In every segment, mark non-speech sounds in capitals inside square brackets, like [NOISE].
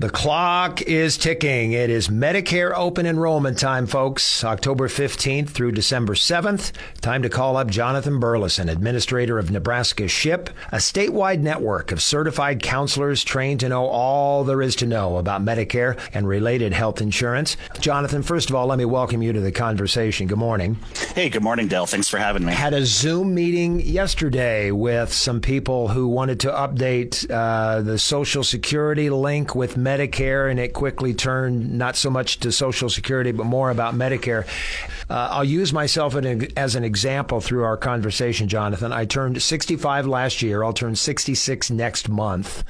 The clock is ticking. It is Medicare open enrollment time, folks. October 15th through December 7th. Time to call up Jonathan Burleson, administrator of Nebraska SHIP, a statewide network of certified counselors trained to know all there is to know about Medicare and related health insurance. Jonathan, first of all, let me welcome you to the conversation. Good morning. Hey, good morning, Dale. Thanks for having me. Had a Zoom meeting yesterday with some people who wanted to update uh, the Social Security link with Medicare, and it quickly turned not so much to Social Security, but more about Medicare. Uh, I'll use myself as an example through our conversation, Jonathan. I turned 65 last year. I'll turn 66 next month.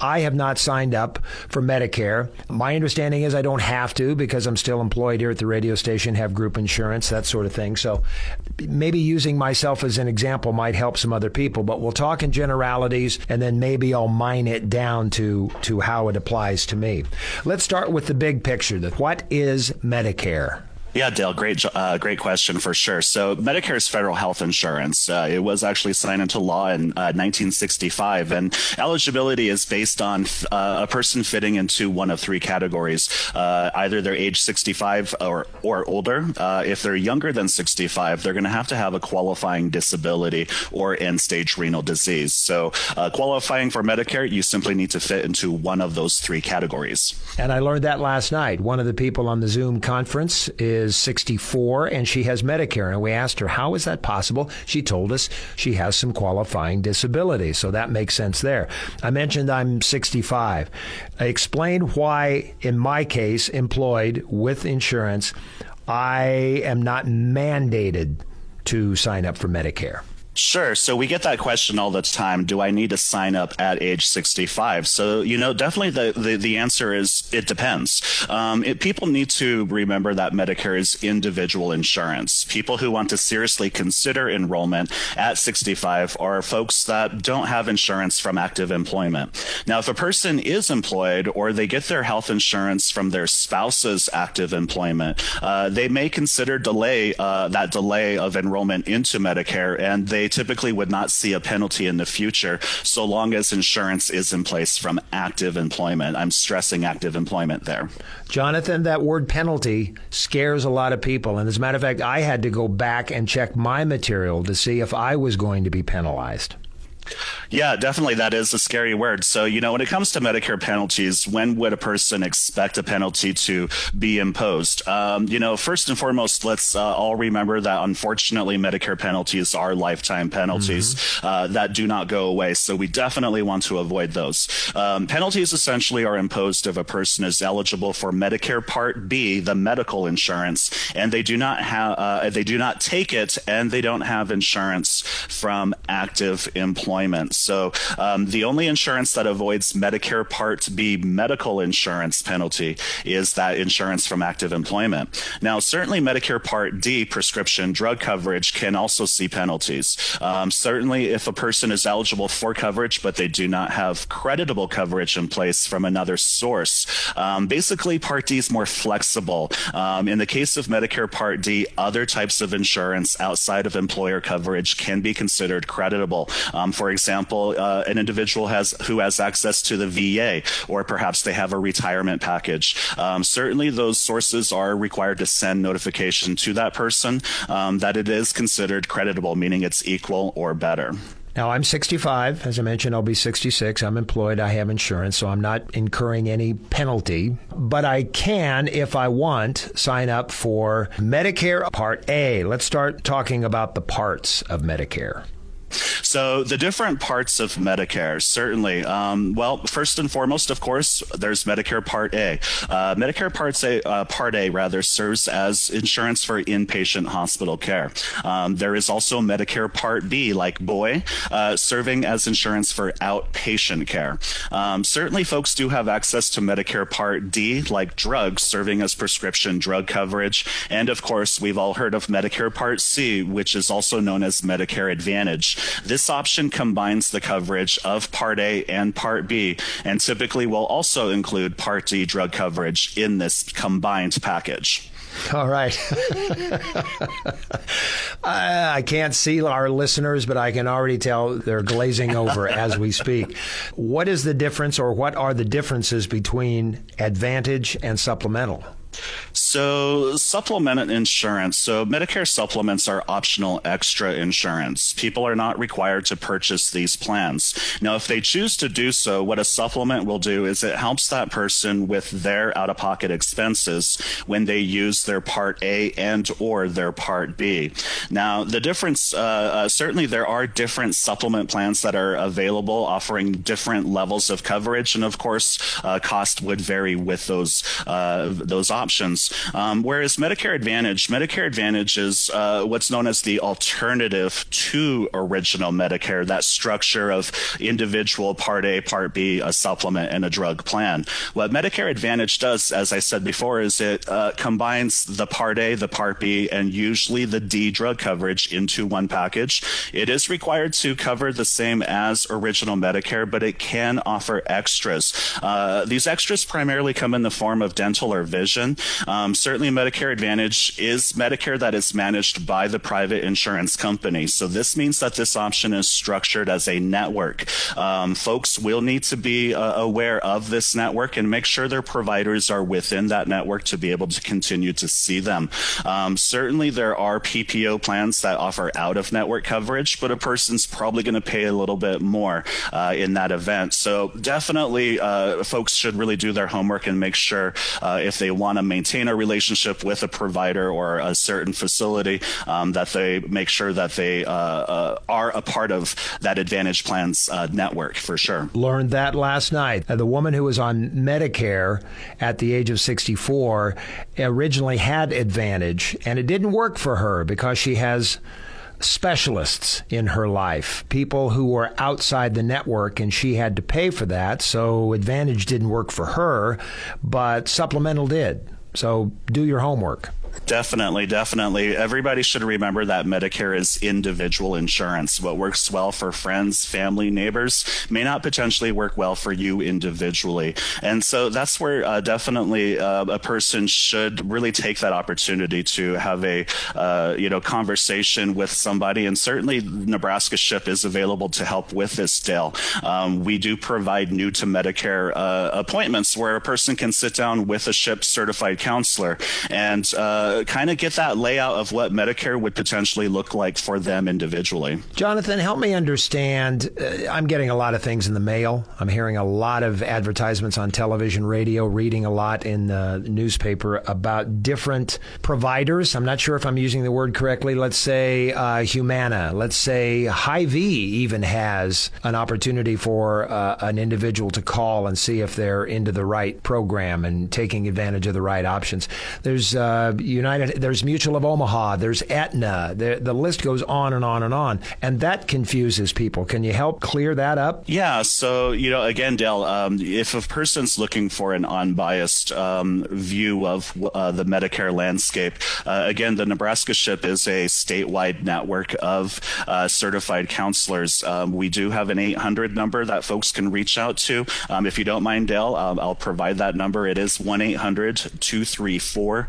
I have not signed up for Medicare. My understanding is I don't have to because I'm still employed here at the radio station, have group insurance, that sort of thing. So maybe using myself as an example might help some other people, but we'll talk in generalities and then maybe I'll mine it down to, to how it applies to me. Let's start with the big picture. What is Medicare? Yeah, Dale, great, uh, great question for sure. So Medicare is federal health insurance. Uh, it was actually signed into law in uh, 1965, and eligibility is based on uh, a person fitting into one of three categories: uh, either they're age 65 or or older. Uh, if they're younger than 65, they're going to have to have a qualifying disability or end-stage renal disease. So, qualifying for Medicare, you simply need to fit into one of those three categories. And I learned that last night. One of the people on the Zoom conference is is 64 and she has Medicare. And we asked her, how is that possible? She told us she has some qualifying disabilities. So that makes sense there. I mentioned I'm 65. I explained why, in my case, employed with insurance, I am not mandated to sign up for Medicare. Sure. So we get that question all the time. Do I need to sign up at age 65? So, you know, definitely the, the, the answer is it depends. Um, it, people need to remember that Medicare is individual insurance. People who want to seriously consider enrollment at 65 are folks that don't have insurance from active employment. Now, if a person is employed or they get their health insurance from their spouse's active employment, uh, they may consider delay uh, that delay of enrollment into Medicare and they they typically would not see a penalty in the future so long as insurance is in place from active employment. I'm stressing active employment there. Jonathan, that word penalty scares a lot of people. And as a matter of fact, I had to go back and check my material to see if I was going to be penalized. Yeah, definitely. That is a scary word. So, you know, when it comes to Medicare penalties, when would a person expect a penalty to be imposed? Um, you know, first and foremost, let's uh, all remember that unfortunately, Medicare penalties are lifetime penalties mm-hmm. uh, that do not go away. So, we definitely want to avoid those. Um, penalties essentially are imposed if a person is eligible for Medicare Part B, the medical insurance, and they do not have, uh, they do not take it, and they don't have insurance from active employment employment. So um, the only insurance that avoids Medicare Part B medical insurance penalty is that insurance from active employment. Now, certainly Medicare Part D prescription drug coverage can also see penalties. Um, certainly, if a person is eligible for coverage, but they do not have creditable coverage in place from another source, um, basically Part D is more flexible. Um, in the case of Medicare Part D, other types of insurance outside of employer coverage can be considered creditable. Um, for example, uh, an individual has who has access to the VA, or perhaps they have a retirement package. Um, certainly, those sources are required to send notification to that person um, that it is considered creditable, meaning it's equal or better. Now, I'm 65. As I mentioned, I'll be 66. I'm employed. I have insurance, so I'm not incurring any penalty. But I can, if I want, sign up for Medicare Part A. Let's start talking about the parts of Medicare. So the different parts of Medicare, certainly. Um, well, first and foremost, of course, there's Medicare Part A. Uh, Medicare Part A, uh, Part A rather, serves as insurance for inpatient hospital care. Um, there is also Medicare Part B, like boy, uh, serving as insurance for outpatient care. Um, certainly, folks do have access to Medicare Part D, like drugs, serving as prescription drug coverage. And of course, we've all heard of Medicare Part C, which is also known as Medicare Advantage. This option combines the coverage of Part A and Part B, and typically will also include Part D drug coverage in this combined package. All right. [LAUGHS] I can't see our listeners, but I can already tell they're glazing over [LAUGHS] as we speak. What is the difference, or what are the differences between Advantage and supplemental? So, supplement insurance. So, Medicare supplements are optional extra insurance. People are not required to purchase these plans. Now, if they choose to do so, what a supplement will do is it helps that person with their out of pocket expenses when they use their Part A and or their Part B. Now, the difference, uh, uh, certainly there are different supplement plans that are available offering different levels of coverage. And of course, uh, cost would vary with those, uh, those options. Um, whereas Medicare Advantage, Medicare Advantage is uh, what's known as the alternative to original Medicare, that structure of individual Part A, Part B, a supplement, and a drug plan. What Medicare Advantage does, as I said before, is it uh, combines the Part A, the Part B, and usually the D drug coverage into one package. It is required to cover the same as original Medicare, but it can offer extras. Uh, these extras primarily come in the form of dental or vision. Um, certainly, Medicare Advantage is Medicare that is managed by the private insurance company. So this means that this option is structured as a network. Um, folks will need to be uh, aware of this network and make sure their providers are within that network to be able to continue to see them. Um, certainly, there are PPO plans that offer out of network coverage, but a person's probably going to pay a little bit more uh, in that event. So definitely, uh, folks should really do their homework and make sure uh, if they want to maintain a relationship with a provider or a certain facility um, that they make sure that they uh, uh, are a part of that Advantage Plans uh, network for sure. Learned that last night. the woman who was on Medicare at the age of 64 originally had Advantage, and it didn't work for her because she has specialists in her life, people who were outside the network, and she had to pay for that. So Advantage didn't work for her, but Supplemental did. So do your homework. Definitely, definitely. Everybody should remember that Medicare is individual insurance. What works well for friends, family, neighbors may not potentially work well for you individually. And so that's where uh, definitely uh, a person should really take that opportunity to have a uh, you know conversation with somebody. And certainly, Nebraska Ship is available to help with this, Dale. Um, we do provide new to Medicare uh, appointments where a person can sit down with a Ship certified counselor and uh, kind of get that layout of what Medicare would potentially look like for them individually. Jonathan, help me understand. Uh, I'm getting a lot of things in the mail. I'm hearing a lot of advertisements on television, radio, reading a lot in the newspaper about different providers. I'm not sure if I'm using the word correctly. Let's say uh, Humana. Let's say Hy-Vee even has an opportunity for uh, an individual to call and see if they're into the right program and taking advantage of the right options. There's uh, United, there's Mutual of Omaha, there's Aetna. The, the list goes on and on and on. And that confuses people. Can you help clear that up? Yeah. So, you know, again, Dale, um, if a person's looking for an unbiased um, view of uh, the Medicare landscape, uh, again, the Nebraska SHIP is a statewide network of uh, certified counselors. Um, we do have an 800 number that folks can reach out to. Um, if you don't mind, Dale, um, I'll provide that number. It is 1 800 234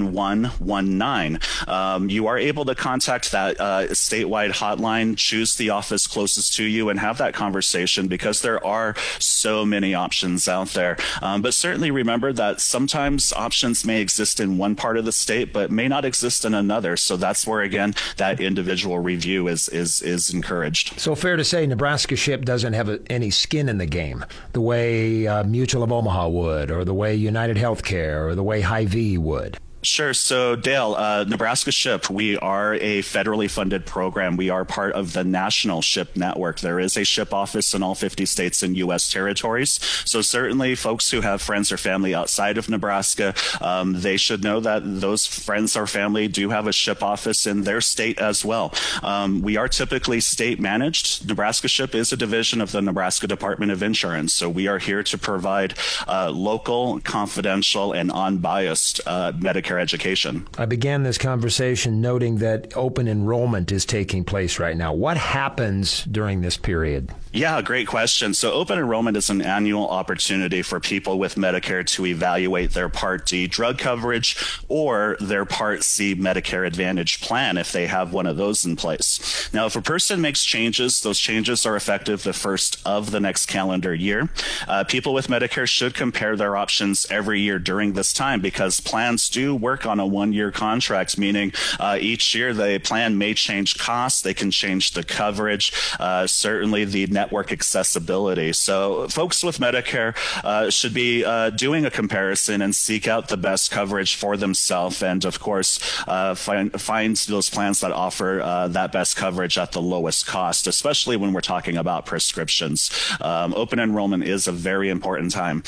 7119. Um, you are able to contact that uh, statewide hotline, choose the office closest to you, and have that conversation because there are so many options out there. Um, but certainly remember that sometimes options may exist in one part of the state, but may not exist in another. So that's where, again, that individual review is, is, is encouraged. So fair to say Nebraska SHIP doesn't have a, any skin in the game the way uh, Mutual of Omaha would, or the way United Healthcare, or the way Hy-Vee would. Sure. So, Dale, uh, Nebraska SHIP, we are a federally funded program. We are part of the National SHIP Network. There is a SHIP office in all 50 states and U.S. territories. So, certainly, folks who have friends or family outside of Nebraska, um, they should know that those friends or family do have a SHIP office in their state as well. Um, we are typically state managed. Nebraska SHIP is a division of the Nebraska Department of Insurance. So, we are here to provide uh, local, confidential, and unbiased uh, Medicare education. I began this conversation noting that open enrollment is taking place right now. What happens during this period? Yeah, great question. So, open enrollment is an annual opportunity for people with Medicare to evaluate their Part D drug coverage or their Part C Medicare Advantage plan if they have one of those in place. Now, if a person makes changes, those changes are effective the first of the next calendar year. Uh, people with Medicare should compare their options every year during this time because plans do work on a one year contract, meaning uh, each year the plan may change costs, they can change the coverage, uh, certainly the network accessibility. So folks with Medicare uh, should be uh, doing a comparison and seek out the best coverage for themselves, and of course uh, find find those plans that offer uh, that best coverage at the lowest cost, especially when we're talking about prescriptions. Um, open enrollment is a very important time.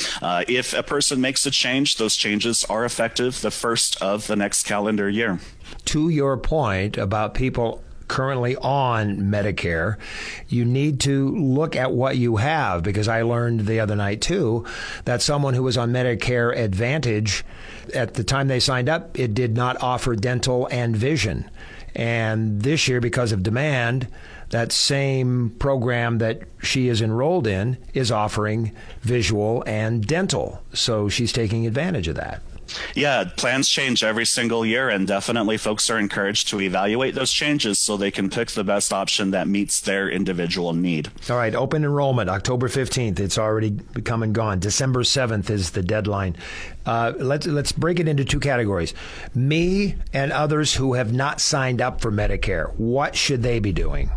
If a person makes a change, those changes are effective the first of the next calendar year. To your point about people currently on Medicare, you need to look at what you have because I learned the other night too that someone who was on Medicare Advantage at the time they signed up, it did not offer dental and vision. And this year, because of demand, that same program that she is enrolled in is offering visual and dental. So she's taking advantage of that. Yeah, plans change every single year, and definitely folks are encouraged to evaluate those changes so they can pick the best option that meets their individual need. All right, open enrollment October 15th. It's already come and gone. December 7th is the deadline. Uh, let's let's break it into two categories. Me and others who have not signed up for Medicare. What should they be doing?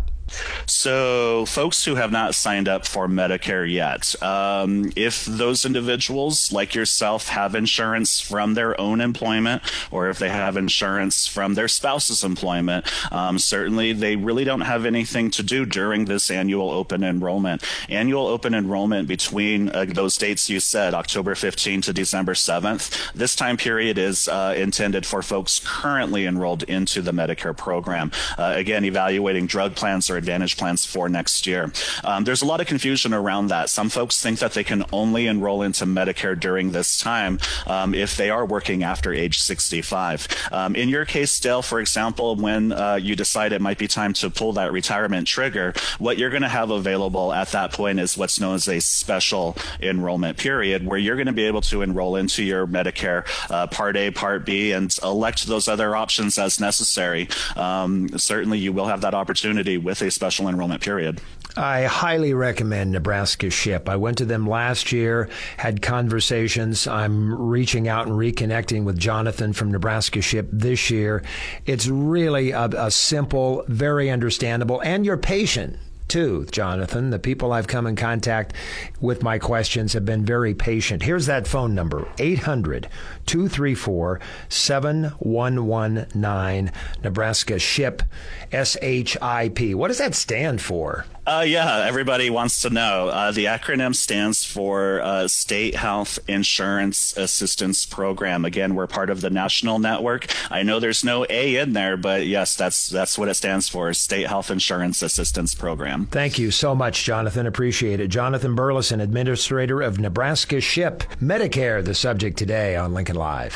So, folks who have not signed up for Medicare yet, um, if those individuals, like yourself, have insurance from their own employment or if they have insurance from their spouse's employment, um, certainly they really don't have anything to do during this annual open enrollment. Annual open enrollment between uh, those dates you said, October 15 to December 7th, this time period is uh, intended for folks currently enrolled into the Medicare program. Uh, again, evaluating drug plans or Advantage plans for next year. Um, there's a lot of confusion around that. Some folks think that they can only enroll into Medicare during this time um, if they are working after age 65. Um, in your case, Dale, for example, when uh, you decide it might be time to pull that retirement trigger, what you're going to have available at that point is what's known as a special enrollment period, where you're going to be able to enroll into your Medicare uh, Part A, Part B, and elect those other options as necessary. Um, certainly, you will have that opportunity with a special enrollment period. I highly recommend Nebraska SHIP. I went to them last year, had conversations. I'm reaching out and reconnecting with Jonathan from Nebraska SHIP this year. It's really a, a simple, very understandable, and you're patient too, Jonathan. The people I've come in contact with my questions have been very patient. Here's that phone number 800 234 7119, Nebraska SHIP, S H I P. What does that stand for? Uh, yeah, everybody wants to know. Uh, the acronym stands for uh, State Health Insurance Assistance Program. Again, we're part of the national network. I know there's no A in there, but yes, that's that's what it stands for: State Health Insurance Assistance Program. Thank you so much, Jonathan. Appreciate it. Jonathan Burleson, administrator of Nebraska SHIP Medicare, the subject today on Lincoln Live.